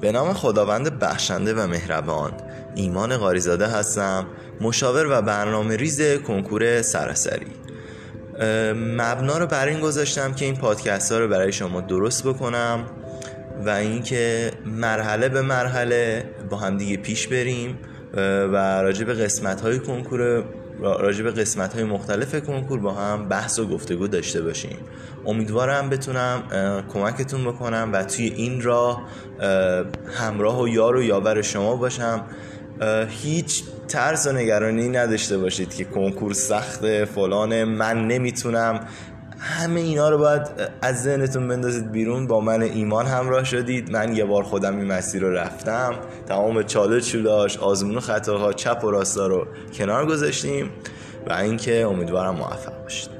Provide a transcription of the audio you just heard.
به نام خداوند بخشنده و مهربان. ایمان قاریزاده هستم مشاور و برنامه ریز کنکور سراسری. مبنا رو بر این گذاشتم که این پادکست ها رو برای شما درست بکنم و اینکه مرحله به مرحله با هم دیگه پیش بریم و راجع به قسمت های کنکور راجع به قسمت های مختلف کنکور با هم بحث و گفتگو داشته باشیم امیدوارم بتونم کمکتون بکنم و توی این راه همراه و یار و یاور شما باشم. هیچ ترس و نگرانی نداشته باشید که کنکور سخت فلان من نمی‌تونم. همه اینا رو باید از ذهنتون بندازید بیرون. با من ایمان همراه شدید. من یه بار خودم این مسیر رو رفتم. تمام چاله چولاش آزمون و خطاها چپ و راستا رو کنار گذاشتیم. و اینکه امیدوارم موفق باشید.